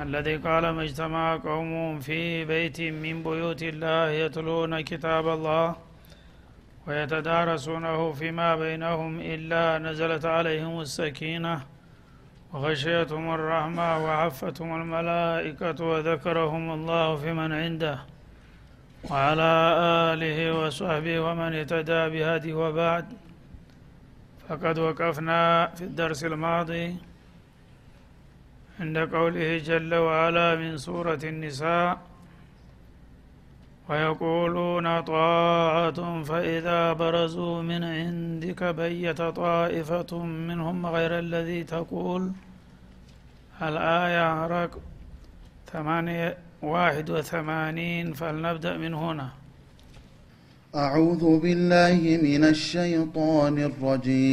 الذي قال ما اجتمع قوم في بيت من بيوت الله يتلون كتاب الله ويتدارسونه فيما بينهم إلا نزلت عليهم السكينة وغشيتهم الرحمة وعفتهم الملائكة وذكرهم الله في من عنده وعلى آله وصحبه ومن اهتدى بهدي وبعد. فقد وقفنا في الدرس الماضي عند قوله جل وعلا من سورة النساء ويقولون طاعة فإذا برزوا من عندك بيت طائفة منهم غير الذي تقول الآية رقم ثمانية واحد وثمانين فلنبدأ من هنا. أعوذ بالله من الشيطان الرجيم.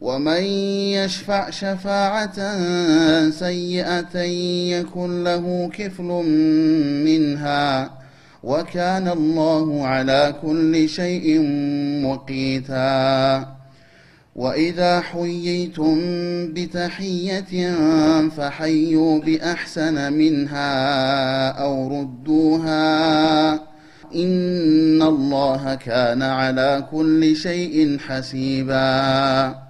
ومن يشفع شفاعة سيئة يكن له كفل منها وكان الله على كل شيء مقيتا. وإذا حييتم بتحية فحيوا بأحسن منها أو ردوها. إن الله كان على كل شيء حسيبا.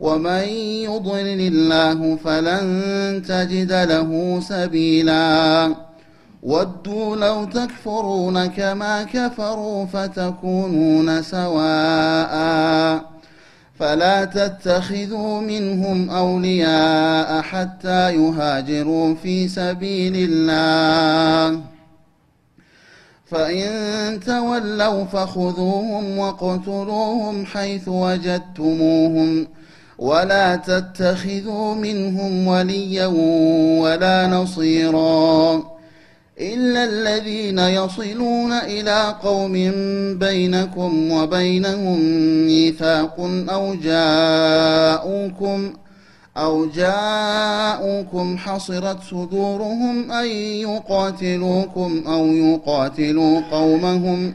ومن يضلل الله فلن تجد له سبيلا ودوا لو تكفرون كما كفروا فتكونون سواء فلا تتخذوا منهم أولياء حتى يهاجروا في سبيل الله فإن تولوا فخذوهم واقتلوهم حيث وجدتموهم ولا تتخذوا منهم وليا ولا نصيرا إلا الذين يصلون إلى قوم بينكم وبينهم ميثاق أو جاءوكم أو جاءوكم حصرت صدورهم أن يقاتلوكم أو يقاتلوا قومهم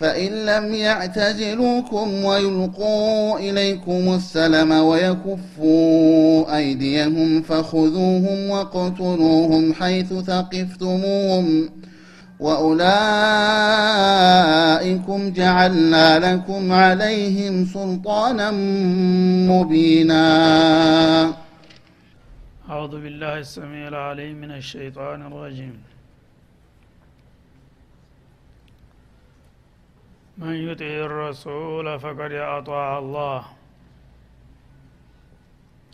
فإن لم يعتزلوكم ويلقوا إليكم السلم ويكفوا أيديهم فخذوهم واقتلوهم حيث ثقفتموهم وأولئكم جعلنا لكم عليهم سلطانا مبينا. أعوذ بالله السميع العليم من الشيطان الرجيم. من يطع الرسول فقد أطاع الله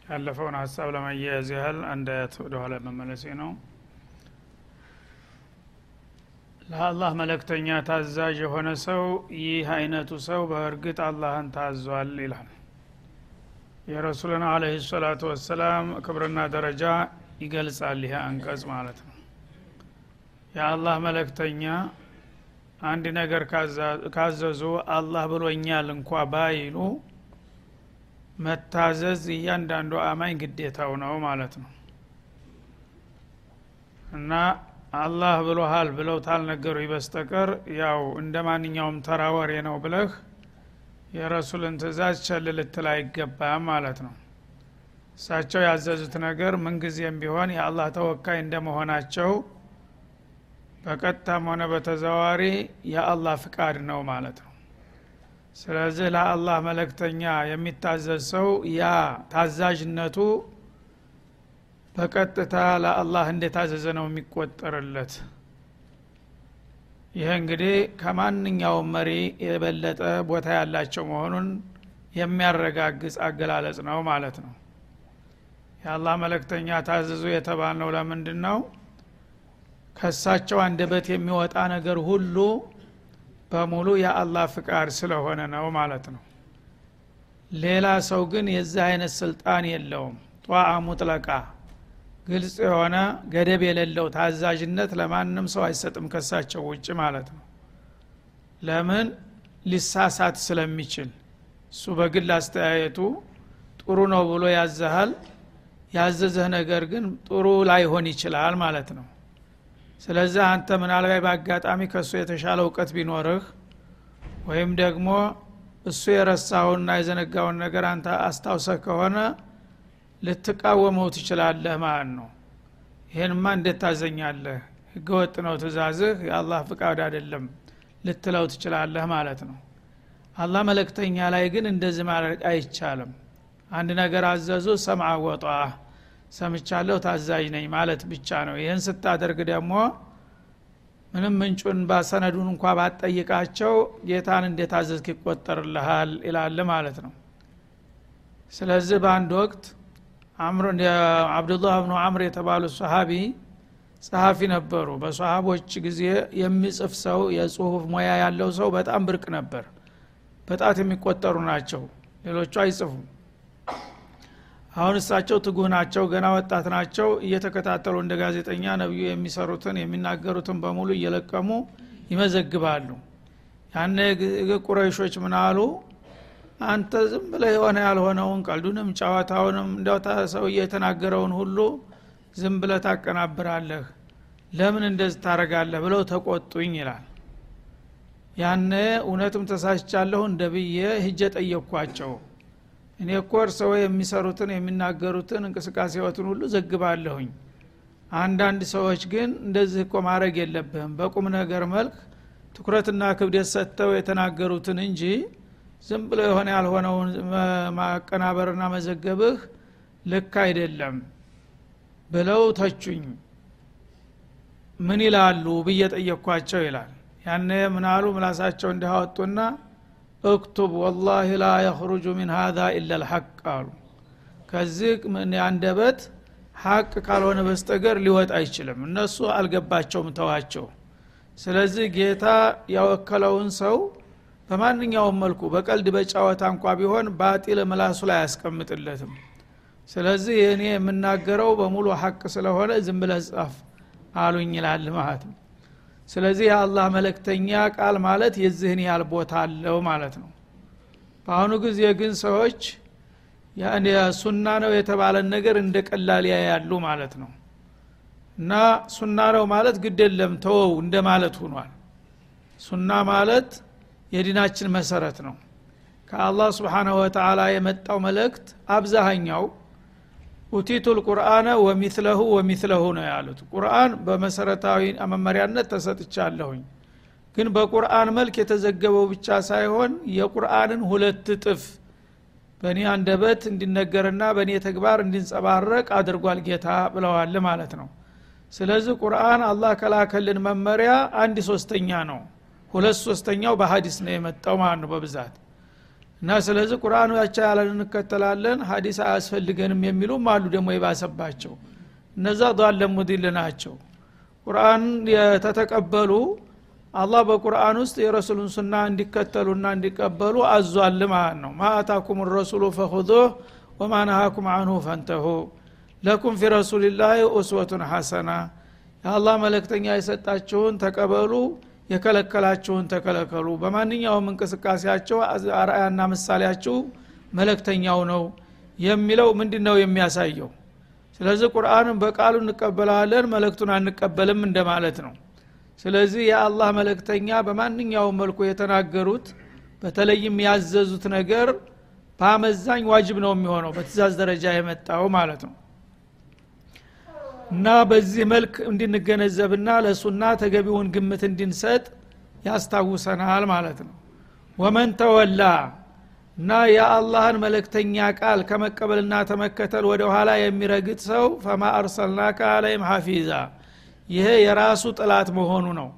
ያለፈውን ሀሳብ ለማያያዝ ያህል አንድ አያት ወደ ኋላ መመለሴ ነው ለአላህ መለክተኛ ታዛዥ የሆነ ሰው ይህ አይነቱ ሰው በእርግጥ አላህን ታዟል ይላል የረሱልን አለህ ሰላቱ ወሰላም ክብርና ደረጃ ይገልጻል ይህ አንቀጽ ማለት ነው የአላህ መለክተኛ አንድ ነገር ካዘዙ አላህ ብሎኛል እንኳ ባይሉ መታዘዝ እያንዳንዱ አማኝ ግዴታው ነው ማለት ነው። እና አላህ ብሎሃል ብለው ታልነገሩ በስተቀር ያው እንደ ማንኛውም ተራ ነው ብለህ የረሱልን ትእዛዝ ቸል ልትል አይገባም ማለት ነው። እሳቸው ያዘዙት ነገር ምንጊዜም ቢሆን የአላህ ተወካይ እንደመሆናቸው በቀጥታም ሆነ በተዘዋዋሪ የአላህ ፍቃድ ነው ማለት ነው። ስለዚህ ለአላህ መለክተኛ የሚታዘዝ ሰው ያ ታዛዥነቱ በቀጥታ ለአላህ እንደታዘዘ ነው የሚቆጠርለት። ይህ እንግዲህ ከማንኛውም መሪ የበለጠ ቦታ ያላቸው መሆኑን የሚያረጋግጽ አገላለጽ ነው ማለት ነው። የአላህ መለክተኛ ታዘዙ የተባልነው ለምንድን ነው ከሳቸው አንደበት የሚወጣ ነገር ሁሉ በሙሉ የአላህ ፍቃድ ስለሆነ ነው ማለት ነው። ሌላ ሰው ግን የዚህ አይነት ስልጣን የለውም። ጧአ ሙጥለቃ ግልጽ የሆነ ገደብ የሌለው ታዛዥነት ለማንም ሰው አይሰጥም ከሳቸው ውጭ ማለት ነው። ለምን? ሊሳሳት ስለሚችል። እሱ በግል አስተያየቱ ጥሩ ነው ብሎ ያዘሃል። ያዘዘህ ነገር ግን ጥሩ ላይሆን ይችላል ማለት ነው ስለዚህ አንተ ምናልባት በአጋጣሚ ከእሱ የተሻለ እውቀት ቢኖርህ ወይም ደግሞ እሱ የረሳውና የዘነጋውን ነገር አንተ አስታውሰህ ከሆነ ልትቃወመው ትችላለህ ማለት ነው። ይህንማ እንዴት ታዘኛለህ? ህገወጥ ነው ትእዛዝህ የአላህ ፍቃድ አይደለም ልትለው ትችላለህ ማለት ነው። አላህ መለክተኛ ላይ ግን እንደዚህ ማድረግ አይቻልም። አንድ ነገር አዘዙ ሰምዐ ወጧ ሰምቻለሁ ታዛዥ ነኝ ማለት ብቻ ነው። ይህን ስታደርግ ደግሞ ምንም ምንጩን ባሰነዱን እንኳ ባትጠይቃቸው ጌታን እንደታዘዝክ ይቆጠርልሃል ይላል ማለት ነው። ስለዚህ በአንድ ወቅት አብዱላህ ብኑ አምር የተባሉ ሰሃቢ ጸሐፊ ነበሩ። በሰሃቦች ጊዜ የሚጽፍ ሰው የጽሁፍ ሙያ ያለው ሰው በጣም ብርቅ ነበር። በጣት የሚቆጠሩ ናቸው። ሌሎቹ አይጽፉም አሁን እሳቸው ትጉህ ናቸው ገና ወጣት ናቸው እየተከታተሉ እንደ ጋዜጠኛ ነቢዩ የሚሰሩትን የሚናገሩትን በሙሉ እየለቀሙ ይመዘግባሉ። ያነ ቁረይሾች ምናሉ አንተ ዝም ብለ የሆነ ያልሆነውን ቀልዱንም ጨዋታውንም እንደው ሰው የተናገረውን ሁሉ ዝም ብለ ታቀናብራለህ። ለምን እንደዚህ ታረጋለህ ብለው ተቆጡኝ ይላል። ያነ እውነትም ተሳስቻለሁ እንደ ብዬ ህጀ ጠየቅኳቸው እኔ እኮ እርሰው የሚሰሩትን የሚናገሩትን እንቅስቃሴዎትን ሁሉ ዘግባለሁኝ። አንዳንድ ሰዎች ግን እንደዚህ እኮ ማድረግ የለብህም። በቁም ነገር መልክ ትኩረትና ክብደት ሰጥተው የተናገሩትን እንጂ ዝም ብሎ የሆነ ያልሆነውን ማቀናበርና መዘገብህ ልክ አይደለም ብለው ተቹኝ። ምን ይላሉ ብዬ ጠየቅኳቸው ይላል። ያነ ምናሉ ምላሳቸው እንዲያወጡና እክቱብ ወላሂ ላ የኽሩጁ ምን ሃዛ ኢላ ልሐቅ አሉ። ከዚህ አንደበት ሀቅ ካልሆነ በስተገር ሊወጣ አይችልም። እነሱ አልገባቸውም ተዋቸው። ስለዚህ ጌታ ያወከለውን ሰው በማንኛውም መልኩ በቀልድ በጫወታ እንኳ ቢሆን ባጢል ምላሱ ላይ አያስቀምጥለትም። ስለዚህ እኔ የምናገረው በሙሉ ሀቅ ስለሆነ ዝም ብለህ ጻፍ አሉኝ ይላል ማለት ነው ስለዚህ የአላህ መለክተኛ ቃል ማለት የዚህን ያህል ቦታ አለው ማለት ነው። በአሁኑ ጊዜ ግን ሰዎች ሱና ነው የተባለን ነገር እንደ ቀላል ያያሉ ማለት ነው። እና ሱና ነው ማለት ግድ የለም ተወው እንደ ማለት ሁኗል ሱና ማለት የዲናችን መሰረት ነው። ከአላህ ስብሓናሁ ወተላ የመጣው መልእክት አብዛሃኛው ኡቲቱ ልቁርአነ ወሚትለሁ ወሚትለሁ ነው ያሉት። ቁርአን በመሰረታዊ መመሪያነት ተሰጥቻለሁኝ። ግን በቁርአን መልክ የተዘገበው ብቻ ሳይሆን የቁርአንን ሁለት እጥፍ በእኔ አንደበት እንዲነገርና በእኔ ተግባር እንዲንጸባረቅ አድርጓል ጌታ ብለዋል ማለት ነው። ስለዚህ ቁርአን አላህ ከላከልን መመሪያ አንድ ሶስተኛ ነው። ሁለት ሶስተኛው በሀዲስ ነው የመጣው ማለት ነው በብዛት እና ስለዚህ ቁርአኑ ያቻ ያለን እንከተላለን ሀዲስ አያስፈልገንም የሚሉም አሉ ደግሞ የባሰባቸው። እነዛ ዷለ ሙዲል ናቸው። ቁርአን የተተቀበሉ አላህ በቁርአን ውስጥ የረሱሉን ሱና እንዲከተሉና እንዲቀበሉ አዟል ማለት ነው። ማአታኩም ረሱሉ ፈኹዙህ ወማ ነሃኩም አንሁ ፈንተሁ። ለኩም ፊ ረሱልላህ ኡስወቱን ሐሰና። የአላህ መለክተኛ የሰጣችሁን ተቀበሉ የከለከላችሁን ተከለከሉ። በማንኛውም እንቅስቃሴያቸው አርአያና ምሳሌያችሁ መለክተኛው ነው የሚለው ምንድ ነው የሚያሳየው? ስለዚህ ቁርአንን በቃሉ እንቀበለዋለን መለክቱን አንቀበልም እንደማለት ነው። ስለዚህ የአላህ መለክተኛ በማንኛውም መልኩ የተናገሩት በተለይም ያዘዙት ነገር በአመዛኝ ዋጅብ ነው የሚሆነው በትእዛዝ ደረጃ የመጣው ማለት ነው እና በዚህ መልክ እንድንገነዘብና ለሱና ተገቢውን ግምት እንድንሰጥ ያስታውሰናል ማለት ነው። ወመን ተወላ እና የአላህን መለክተኛ ቃል ከመቀበልና ተመከተል ወደ ኋላ የሚረግጥ ሰው ፈማ አርሰልናከ አለይም ሐፊዛ። ይሄ የራሱ ጥላት መሆኑ ነው።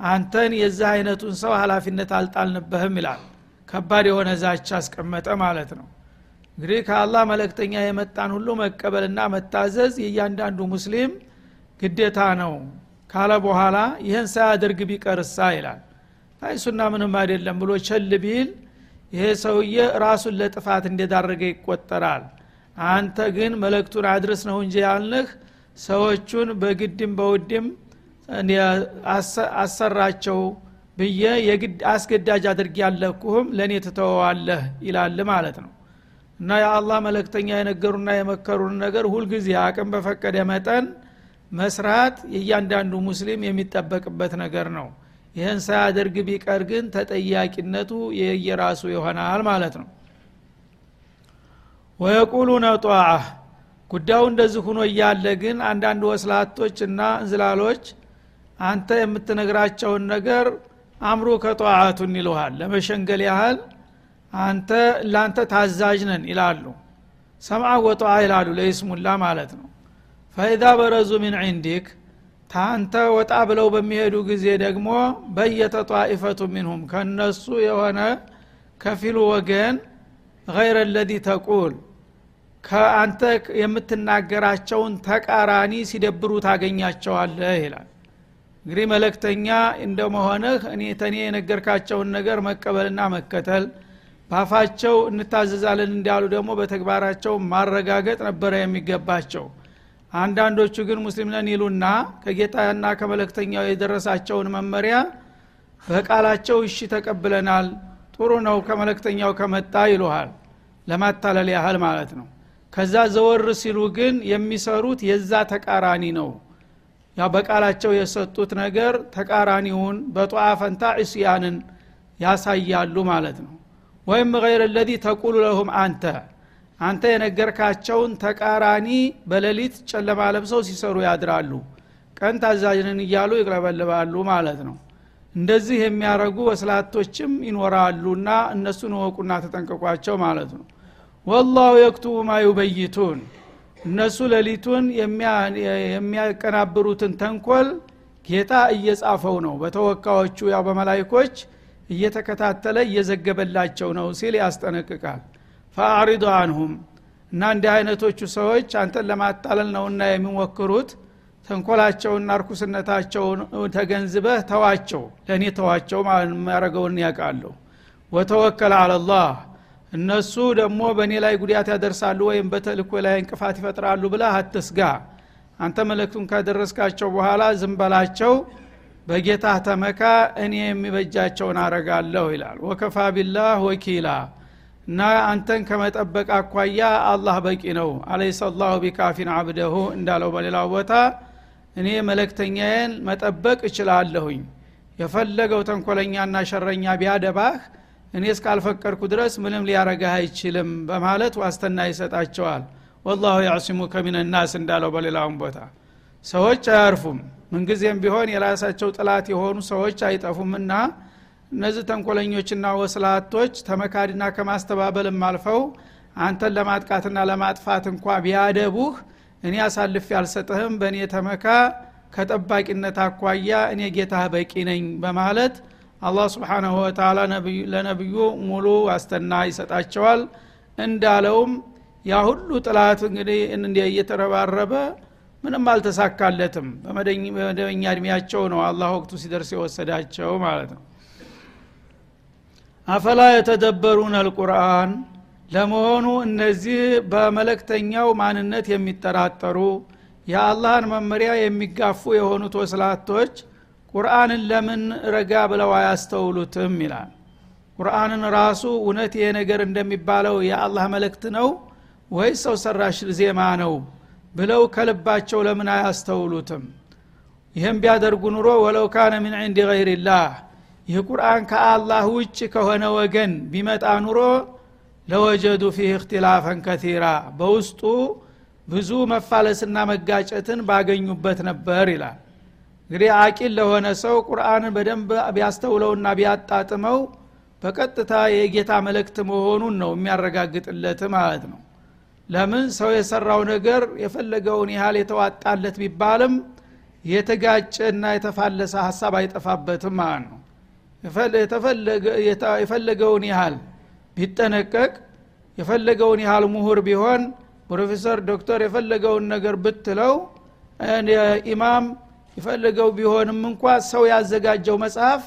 አንተን የዚህ አይነቱን ሰው ሀላፊነት አልጣልንበህም ይላል። ከባድ የሆነ ዛቻ አስቀመጠ ማለት ነው እንግዲህ ከአላህ መለክተኛ የመጣን ሁሉ መቀበልና መታዘዝ የእያንዳንዱ ሙስሊም ግዴታ ነው ካለ በኋላ ይህን ሳያደርግ ቢቀርሳ ይላል። ታይሱና ምንም አይደለም ብሎ ቸል ቢል ይሄ ሰውዬ ራሱን ለጥፋት እንደዳረገ ይቆጠራል። አንተ ግን መለክቱን አድርስ ነው እንጂ ያልንህ ሰዎቹን በግድም በውድም አሰራቸው ብዬ የግድ አስገዳጅ አድርግ ያለኩህም ለእኔ ትተወዋለህ ይላል ማለት ነው እና የአላህ መለክተኛ የነገሩና የመከሩን ነገር ሁልጊዜ አቅም በፈቀደ መጠን መስራት የእያንዳንዱ ሙስሊም የሚጠበቅበት ነገር ነው። ይህን ሳያደርግ ቢቀር ግን ተጠያቂነቱ የየራሱ ይሆናል ማለት ነው። ወየቁሉነ ጧዓ ጉዳዩ እንደዚህ ሁኖ እያለ ግን አንዳንድ ወስላቶች እና እንዝላሎች አንተ የምትነግራቸውን ነገር አምሩ ከጠዋቱን ይልሃል ለመሸንገል ያህል አንተ ለአንተ ታዛዥ ነን ይላሉ። ሰምዓ ወጠዋ ይላሉ ለይስሙላ ማለት ነው። ፈኢዛ በረዙ ሚን ዒንዲክ ታንተ ወጣ ብለው በሚሄዱ ጊዜ ደግሞ በየተ ጣኢፈቱ ሚንሁም ከነሱ የሆነ ከፊሉ ወገን ገይረ ለዚ ተቁል ከአንተ የምትናገራቸውን ተቃራኒ ሲደብሩ ታገኛቸዋለህ ይላል። እንግዲህ መለክተኛ እንደመሆንህ እኔ ተኔ የነገርካቸውን ነገር መቀበልና መከተል ባፋቸው እንታዘዛለን እንዳሉ ደግሞ በተግባራቸው ማረጋገጥ ነበረ የሚገባቸው። አንዳንዶቹ ግን ሙስሊም ነን ይሉና ከጌታና ከመለክተኛው የደረሳቸውን መመሪያ በቃላቸው እሺ ተቀብለናል ጥሩ ነው ከመለክተኛው ከመጣ ይሉሃል። ለማታለል ያህል ማለት ነው። ከዛ ዘወር ሲሉ ግን የሚሰሩት የዛ ተቃራኒ ነው። ያ በቃላቸው የሰጡት ነገር ተቃራኒውን በጧ ፈንታ እስያንን ያሳያሉ ማለት ነው ወይም ገይረ ለዚ ተቁሉ ለሁም አንተ። አንተ የነገርካቸውን ተቃራኒ በሌሊት ጨለማ ለብሰው ሲሰሩ ያድራሉ። ቀን ታዛዥንን እያሉ ይቅለበልባሉ ማለት ነው። እንደዚህ የሚያረጉ ወስላቶችም ይኖራሉና እነሱን ወቁና ተጠንቀቋቸው ማለት ነው። ወላሁ የክቱቡ ማ ዩበይቱን። እነሱ ሌሊቱን የሚያቀናብሩትን ተንኮል ጌታ እየጻፈው ነው። በተወካዮቹ ያው በመላይኮች እየተከታተለ እየዘገበላቸው ነው ሲል ያስጠነቅቃል። ፈአሪዱ አንሁም እና እንዲህ አይነቶቹ ሰዎች አንተን ለማታለል ነውና የሚሞክሩት ተንኮላቸውና እርኩስነታቸውን ተገንዝበህ ተዋቸው። ለእኔ ተዋቸው የሚያደረገውን ያውቃለሁ ወተወከል አለላህ እነሱ ደግሞ በእኔ ላይ ጉዳት ያደርሳሉ ወይም በተልኮ ላይ እንቅፋት ይፈጥራሉ ብለህ አትስጋ። አንተ መልእክቱን ካደረስካቸው በኋላ ዝንበላቸው በጌታ ተመካ እኔ የሚበጃቸውን አረጋለሁ ይላል። ወከፋ ቢላህ ወኪላ እና አንተን ከመጠበቅ አኳያ አላህ በቂ ነው። አለይሰ ላሁ ቢካፊን አብደሁ እንዳለው በሌላው ቦታ እኔ መለክተኛዬን መጠበቅ እችላለሁኝ። የፈለገው ተንኮለኛና ሸረኛ ቢያደባህ እኔ እስካልፈቀድኩ ድረስ ምንም ሊያረጋህ አይችልም በማለት ዋስተና ይሰጣቸዋል። ወላሁ ያዕሲሙከ ሚንናስ እንዳለው በሌላውም ቦታ። ሰዎች አያርፉም ምንጊዜም ቢሆን የራሳቸው ጥላት የሆኑ ሰዎች አይጠፉምና እነዚህ ተንኮለኞችና ወስላቶች ተመካድና ከማስተባበልም አልፈው አንተን ለማጥቃትና ለማጥፋት እንኳ ቢያደቡህ እኔ አሳልፌ አልሰጥህም በእኔ ተመካ ከጠባቂነት አኳያ እኔ ጌታህ በቂ ነኝ በማለት አላህ ስብሓናሁ ወተላ ለነቢዩ ሙሉ ዋስተና ይሰጣቸዋል። እንዳለውም ያ ሁሉ ጥላት እንግዲህ እየተረባረበ ምንም አልተሳካለትም። በመደበኛ እድሜያቸው ነው አላህ ወቅቱ ሲደርስ የወሰዳቸው ማለት ነው። አፈላ የተደበሩን አልቁርአን? ለመሆኑ እነዚህ በመለክተኛው ማንነት የሚጠራጠሩ የአላህን መመሪያ የሚጋፉ የሆኑት ወስላቶች ቁርአንን ለምን ረጋ ብለው አያስተውሉትም ይላል። ቁርአንን ራሱ እውነት ይሄ ነገር እንደሚባለው የአላህ መልእክት ነው ወይ ሰው ሰራሽ ዜማ ነው ብለው ከልባቸው ለምን አያስተውሉትም? ይህም ቢያደርጉ ኑሮ ወለው ካነ ምን ዕንድ ገይርላህ ይህ ቁርአን ከአላህ ውጭ ከሆነ ወገን ቢመጣ ኑሮ ለወጀዱ ፊህ እክትላፈን ከቲራ በውስጡ ብዙ መፋለስና መጋጨትን ባገኙበት ነበር ይላል። እንግዲህ አቂል ለሆነ ሰው ቁርአንን በደንብ ቢያስተውለውና ቢያጣጥመው በቀጥታ የጌታ መልእክት መሆኑን ነው የሚያረጋግጥለት ማለት ነው ለምን ሰው የሰራው ነገር የፈለገውን ያህል የተዋጣለት ቢባልም የተጋጨና የተፋለሰ ሀሳብ አይጠፋበትም ማለት ነው። የፈለገውን ያህል ቢጠነቀቅ የፈለገውን ያህል ምሁር ቢሆን ፕሮፌሰር ዶክተር የፈለገውን ነገር ብትለው ኢማም የፈለገው ቢሆንም እንኳ ሰው ያዘጋጀው መጽሐፍ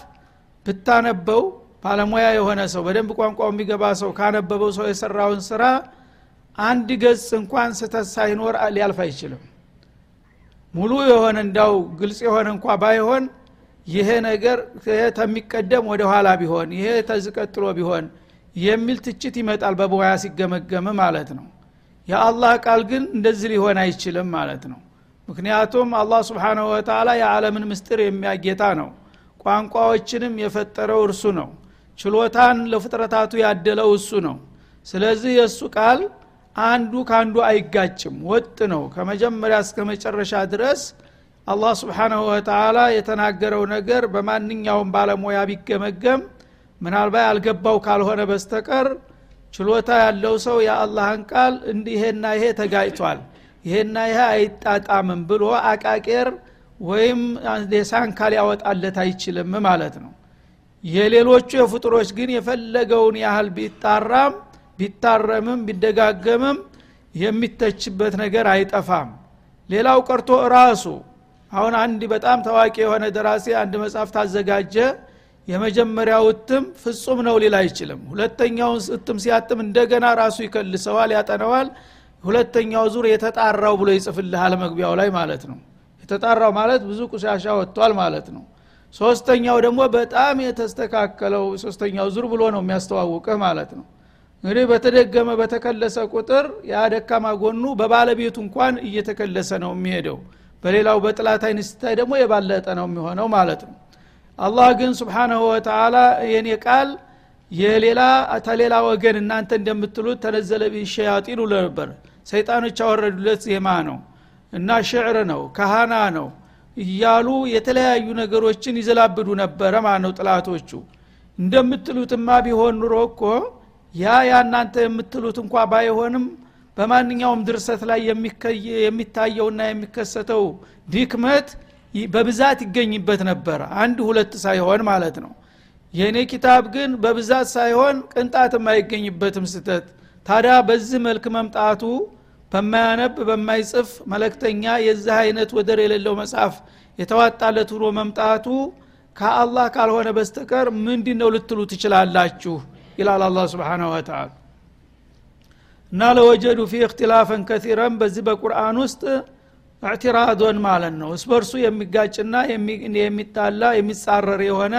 ብታነበው ባለሙያ የሆነ ሰው በደንብ ቋንቋው የሚገባ ሰው ካነበበው ሰው የሰራውን ስራ አንድ ገጽ እንኳን ስተት ሳይኖር ሊያልፍ አይችልም። ሙሉ የሆነ እንዳው ግልጽ የሆነ እንኳ ባይሆን ይሄ ነገር ተሚቀደም ወደ ኋላ ቢሆን ይሄ ተዝቀጥሎ ቢሆን የሚል ትችት ይመጣል በበያ ሲገመገም ማለት ነው። የአላህ ቃል ግን እንደዚህ ሊሆን አይችልም ማለት ነው። ምክንያቱም አላህ ስብሓናሁ ወተላ የዓለምን ምስጢር የሚያጌታ ነው። ቋንቋዎችንም የፈጠረው እርሱ ነው። ችሎታን ለፍጥረታቱ ያደለው እሱ ነው። ስለዚህ የእሱ ቃል አንዱ ከአንዱ አይጋጭም። ወጥ ነው። ከመጀመሪያ እስከ መጨረሻ ድረስ አላህ ስብሓናሁ ወተላ የተናገረው ነገር በማንኛውም ባለሙያ ቢገመገም ምናልባት ያልገባው ካልሆነ በስተቀር ችሎታ ያለው ሰው የአላህን ቃል እንዲሄና ይሄ ተጋጭቷል ይሄና ይሄ አይጣጣምም ብሎ አቃቄር ወይም የሳንካ ሊያወጣለት አይችልም ማለት ነው። የሌሎቹ የፍጡሮች ግን የፈለገውን ያህል ቢጣራም ቢታረምም ቢደጋገምም የሚተችበት ነገር አይጠፋም። ሌላው ቀርቶ ራሱ አሁን አንድ በጣም ታዋቂ የሆነ ደራሲ አንድ መጽሐፍ ታዘጋጀ። የመጀመሪያው እትም ፍጹም ነው ሊል አይችልም። ሁለተኛውን እትም ሲያትም እንደገና ራሱ ይከልሰዋል ያጠነዋል። ሁለተኛው ዙር የተጣራው ብሎ ይጽፍልሃል መግቢያው ላይ ማለት ነው። የተጣራው ማለት ብዙ ቁሻሻ ወጥቷል ማለት ነው። ሶስተኛው ደግሞ በጣም የተስተካከለው ሶስተኛው ዙር ብሎ ነው የሚያስተዋውቅህ ማለት ነው እንግዲህ በተደገመ በተከለሰ ቁጥር ያ ጎኑ በባለቤቱ እንኳን እየተከለሰ ነው የሚሄደው። በሌላው በጥላት አይን ስታይ ደግሞ የባለጠ ነው የሚሆነው ማለት ነው። አላህ ግን ስብሓናሁ ወተላ የኔ ቃል የሌላ ተሌላ ወገን እናንተ እንደምትሉት ተነዘለ ቢሸያጢን ብሎ ነበር። ሰይጣኖች ያወረዱለት ዜማ ነው እና ሽዕር ነው ካህና ነው እያሉ የተለያዩ ነገሮችን ይዘላብዱ ነበረ ማለት ነው ጥላቶቹ። እንደምትሉትማ ቢሆን ኑሮ እኮ ያ ያ እናንተ የምትሉት እንኳ ባይሆንም በማንኛውም ድርሰት ላይ የሚታየውና የሚከሰተው ድክመት በብዛት ይገኝበት ነበር። አንድ ሁለት ሳይሆን ማለት ነው። የእኔ ኪታብ ግን በብዛት ሳይሆን ቅንጣት የማይገኝበትም ስተት ታዲያ በዚህ መልክ መምጣቱ በማያነብ በማይጽፍ መለክተኛ የዚህ አይነት ወደር የሌለው መጽሐፍ የተዋጣለት ሆኖ መምጣቱ ከአላህ ካልሆነ በስተቀር ምንድ ነው ልትሉ ትችላላችሁ ይላል አላ ስብን ወተላ እና ለወጀዱ ፊ እክትላፈን ከቲረን በዚህ በቁርአን ውስጥ እዕትራዶን ማለት ነው። እስበርሱ የሚጋጭና የሚጣላ የሚጻረር የሆነ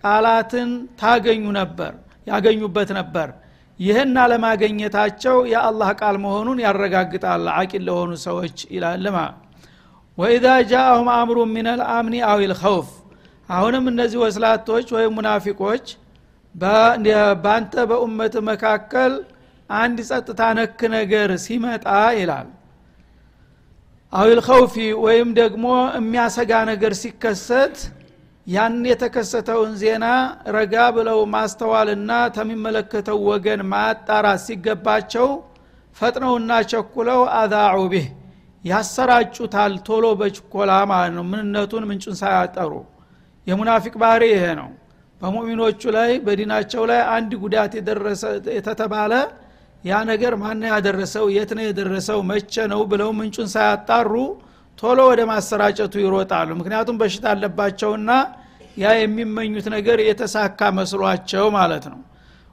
ቃላትን ታገኙ ነበር ያገኙበት ነበር። ይህን አለማገኘታቸው የአላህ ቃል መሆኑን ያረጋግጣል አቂል ለሆኑ ሰዎች ይላል ወኢዛ ጃአሁም አምሩ ምን አልአምኒ ልኸውፍ አሁንም እነዚህ ወስላቶች ወይም ሙናፊቆች በአንተ በኡመት መካከል አንድ ጸጥታ ነክ ነገር ሲመጣ ይላል። አዊል ኸውፊ ወይም ደግሞ የሚያሰጋ ነገር ሲከሰት ያን የተከሰተውን ዜና ረጋ ብለው ማስተዋልና ተሚመለከተው ወገን ማጣራት ሲገባቸው ፈጥነውና ቸኩለው አዛዑ ቢህ ያሰራጩታል ቶሎ በችኮላ ማለት ነው። ምንነቱን ምንጩን ሳያጠሩ። የሙናፊቅ ባህሪ ይሄ ነው በሙሚኖቹ ላይ በዲናቸው ላይ አንድ ጉዳት የተተባለ ያ ነገር ማነ ያደረሰው? የት ነው የደረሰው? መቼ ነው ብለው ምንጩን ሳያጣሩ ቶሎ ወደ ማሰራጨቱ ይሮጣሉ። ምክንያቱም በሽታ አለባቸውና ያ የሚመኙት ነገር የተሳካ መስሏቸው ማለት ነው።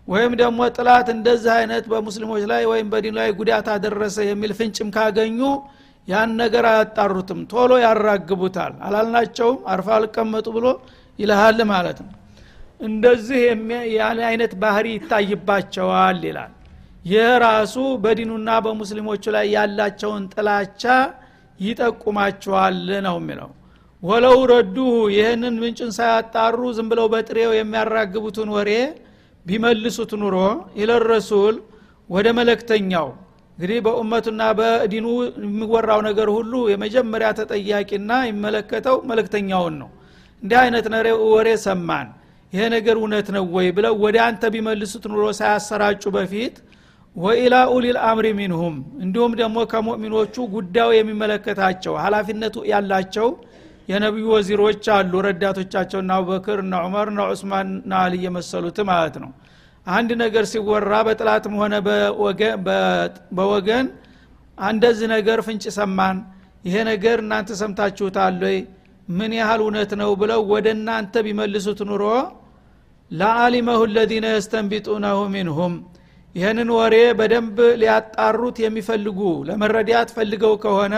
ወይም ደግሞ ጥላት እንደዚህ አይነት በሙስሊሞች ላይ ወይም በዲኑ ላይ ጉዳት አደረሰ የሚል ፍንጭም ካገኙ ያን ነገር አያጣሩትም። ቶሎ ያራግቡታል። አላልናቸውም? አርፋ አልቀመጡ ብሎ ይልሃል ማለት ነው እንደዚህ ያን አይነት ባህሪ ይታይባቸዋል ይላል። ይህ ራሱ በዲኑና በሙስሊሞቹ ላይ ያላቸውን ጥላቻ ይጠቁማቸዋል ነው የሚለው። ወለው ረዱሁ ይህንን ምንጭን ሳያጣሩ ዝም ብለው በጥሬው የሚያራግቡትን ወሬ ቢመልሱት ኑሮ ኢለረሱል ወደ መለክተኛው እንግዲህ በኡመቱና በዲኑ የሚወራው ነገር ሁሉ የመጀመሪያ ተጠያቂና የሚመለከተው መለክተኛውን ነው። እንዲህ አይነት ወሬ ሰማን ይሄ ነገር እውነት ነው ወይ ብለው ወደ አንተ ቢመልሱት ኑሮ ሳያሰራጩ በፊት ወኢላ ኡሊል አምሪ ሚንሁም እንዲሁም ደግሞ ከሙእሚኖቹ ጉዳዩ የሚመለከታቸው ሀላፊነቱ ያላቸው የነቢዩ ወዚሮች አሉ። ረዳቶቻቸው እና አቡበክር እና ዑመር እና ዑስማን እና አሊ የመሰሉት ማለት ነው። አንድ ነገር ሲወራ በጥላትም ሆነ በወገን እንደዚህ ነገር ፍንጭ ሰማን። ይሄ ነገር እናንተ ሰምታችሁታል ወይ? ምን ያህል እውነት ነው ብለው ወደ እናንተ ቢመልሱት ኑሮ ለአሊመሁ ለዚነ የስተንቢጡነሁ ሚንሁም። ይህንን ወሬ በደንብ ሊያጣሩት የሚፈልጉ ለመረዳት ፈልገው ከሆነ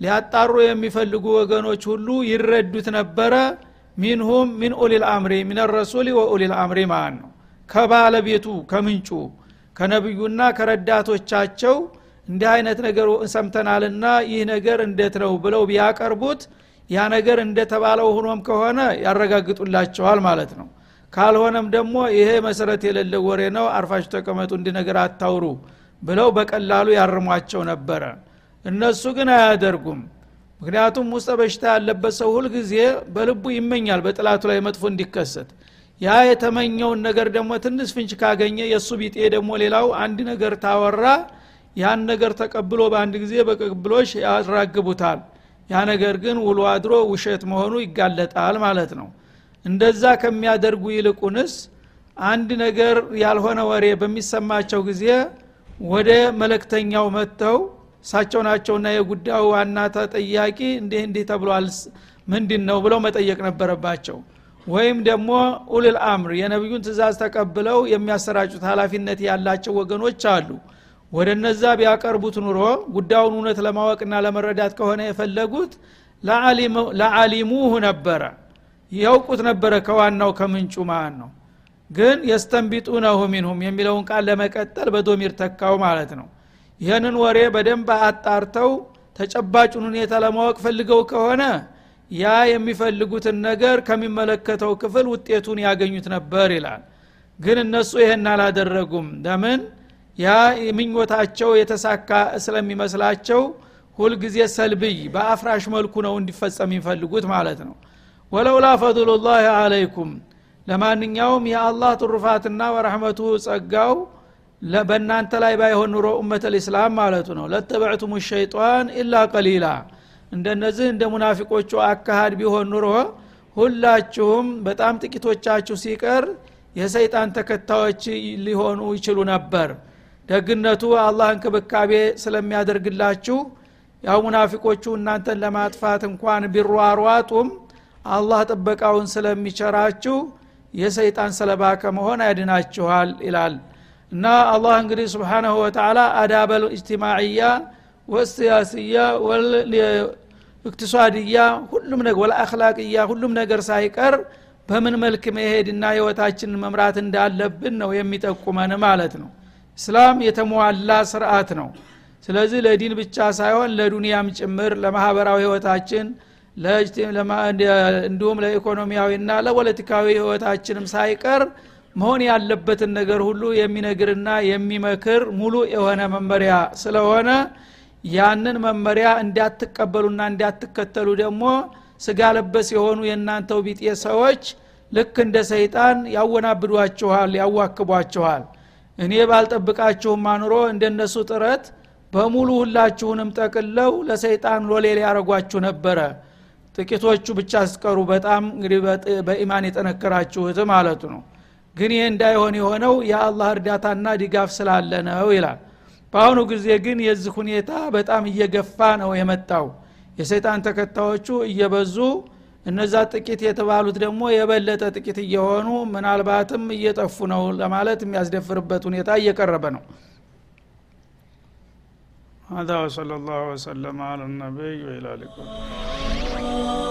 ሊያጣሩ የሚፈልጉ ወገኖች ሁሉ ይረዱት ነበረ። ሚንሁም ሚን ኡሊል አምሪ ሚን ረሱሊ ወኡሊል አምሪ ማለት ነው። ከባለቤቱ ከምንጩ ከነቢዩና ከረዳቶቻቸው እንዲህ አይነት ነገር ሰምተናልና ይህ ነገር እንዴት ነው ብለው ቢያቀርቡት ያ ነገር እንደተባለው ሆኖም ከሆነ ያረጋግጡላቸዋል ማለት ነው ካልሆነም ደግሞ ይሄ መሰረት የሌለ ወሬ ነው አርፋችሁ ተቀመጡ እንዲ አታውሩ ብለው በቀላሉ ያርሟቸው ነበረ። እነሱ ግን አያደርጉም። ምክንያቱም ውስጠ በሽታ ያለበት ሰው ሁልጊዜ በልቡ ይመኛል በጥላቱ ላይ መጥፎ እንዲከሰት። ያ የተመኘውን ነገር ደግሞ ትንሽ ፍንጭ ካገኘ የእሱ ቢጤ ደግሞ ሌላው አንድ ነገር ታወራ ያን ነገር ተቀብሎ በአንድ ጊዜ በቅብሎሽ ያራግቡታል። ያ ነገር ግን ውሎ አድሮ ውሸት መሆኑ ይጋለጣል ማለት ነው እንደዛ ከሚያደርጉ ይልቁንስ አንድ ነገር ያልሆነ ወሬ በሚሰማቸው ጊዜ ወደ መለክተኛው መጥተው እሳቸው ናቸውና የጉዳዩ ዋና ተጠያቂ እንዲህ እንዲህ ተብሏል ምንድን ነው ብለው መጠየቅ ነበረባቸው። ወይም ደግሞ ኡልል አምር የነቢዩን ትእዛዝ ተቀብለው የሚያሰራጩት ሀላፊነት ያላቸው ወገኖች አሉ። ወደ እነዛ ቢያቀርቡት ኑሮ ጉዳዩን እውነት ለማወቅና ለመረዳት ከሆነ የፈለጉት ለአሊሙህ ነበረ ያውቁት ነበረ ከዋናው ከምንጩ ማለት ነው? ግን የስተንቢጡነሁ ሚንሁም የሚለውን ቃል ለመቀጠል በዶሚር ተካው ማለት ነው። ይህንን ወሬ በደንብ አጣርተው ተጨባጩን ሁኔታ ለማወቅ ፈልገው ከሆነ ያ የሚፈልጉትን ነገር ከሚመለከተው ክፍል ውጤቱን ያገኙት ነበር ይላል። ግን እነሱ ይህን አላደረጉም። ለምን? ያ ምኞታቸው የተሳካ ስለሚመስላቸው ሁልጊዜ ሰልብይ በአፍራሽ መልኩ ነው እንዲፈጸም የሚፈልጉት ማለት ነው ወለውላ ፈضሉላህ አለይኩም ለማንኛውም የአላህ ትሩፋትና ወረሕመቱ ጸጋው በእናንተ ላይ ባይሆን ኑሮ ኡመት ልእስላም ማለቱ ነው። ለተበዕቱም ሸይጣን ኢላ ቀሊላ። እንደነዚህ እንደ ሙናፊቆቹ አካሃድ ቢሆን ኑሮ ሁላችሁም በጣም ጥቂቶቻችሁ ሲቀር የሰይጣን ተከታዮች ሊሆኑ ይችሉ ነበር። ደግነቱ አላህ እንክብካቤ ስለሚያደርግላችሁ ያው ሙናፊቆቹ እናንተን ለማጥፋት እንኳን ቢሯሯጡም አላህ ጥበቃውን ስለሚቸራችሁ የሰይጣን ሰለባ ከመሆን ያድናችኋል ይላል። እና አላህ እንግዲህ ስብሓናሁ ወተላ አዳበል እጅትማዕያ ወስያስያ እቅትሷድያ ሁሉም ነገር ወለአክላቅያ ሁሉም ነገር ሳይቀር በምን መልክ መሄድና ህይወታችንን መምራት እንዳለብን ነው የሚጠቁመን ማለት ነው። እስላም የተሟላ ስርዓት ነው። ስለዚህ ለዲን ብቻ ሳይሆን ለዱንያም ጭምር ለማህበራዊ ህይወታችን እንዲሁም ለኢኮኖሚያዊና ለፖለቲካዊ ህይወታችንም ሳይቀር መሆን ያለበትን ነገር ሁሉ የሚነግርና የሚመክር ሙሉ የሆነ መመሪያ ስለሆነ ያንን መመሪያ እንዲያትቀበሉና እንዲያትከተሉ ደግሞ ስጋ ለበስ የሆኑ የእናንተው ቢጤ ሰዎች ልክ እንደ ሰይጣን ያወናብዷችኋል ያዋክቧችኋል። እኔ ባልጠብቃችሁም አኑሮ እንደነሱ ጥረት በሙሉ ሁላችሁንም ጠቅለው ለሰይጣን ሎሌ ሊያረጓችሁ ነበረ ጥቂቶቹ ብቻ ስቀሩ በጣም እንግዲህ በኢማን የጠነከራችሁት ማለቱ ነው። ግን ይህ እንዳይሆን የሆነው የአላህ እርዳታና ድጋፍ ስላለ ነው ይላል። በአሁኑ ጊዜ ግን የዚህ ሁኔታ በጣም እየገፋ ነው የመጣው። የሰይጣን ተከታዮቹ እየበዙ እነዛ ጥቂት የተባሉት ደግሞ የበለጠ ጥቂት እየሆኑ ምናልባትም እየጠፉ ነው ለማለት የሚያስደፍርበት ሁኔታ እየቀረበ ነው هذا وصلى الله وسلم على النبي وإلى اللقاء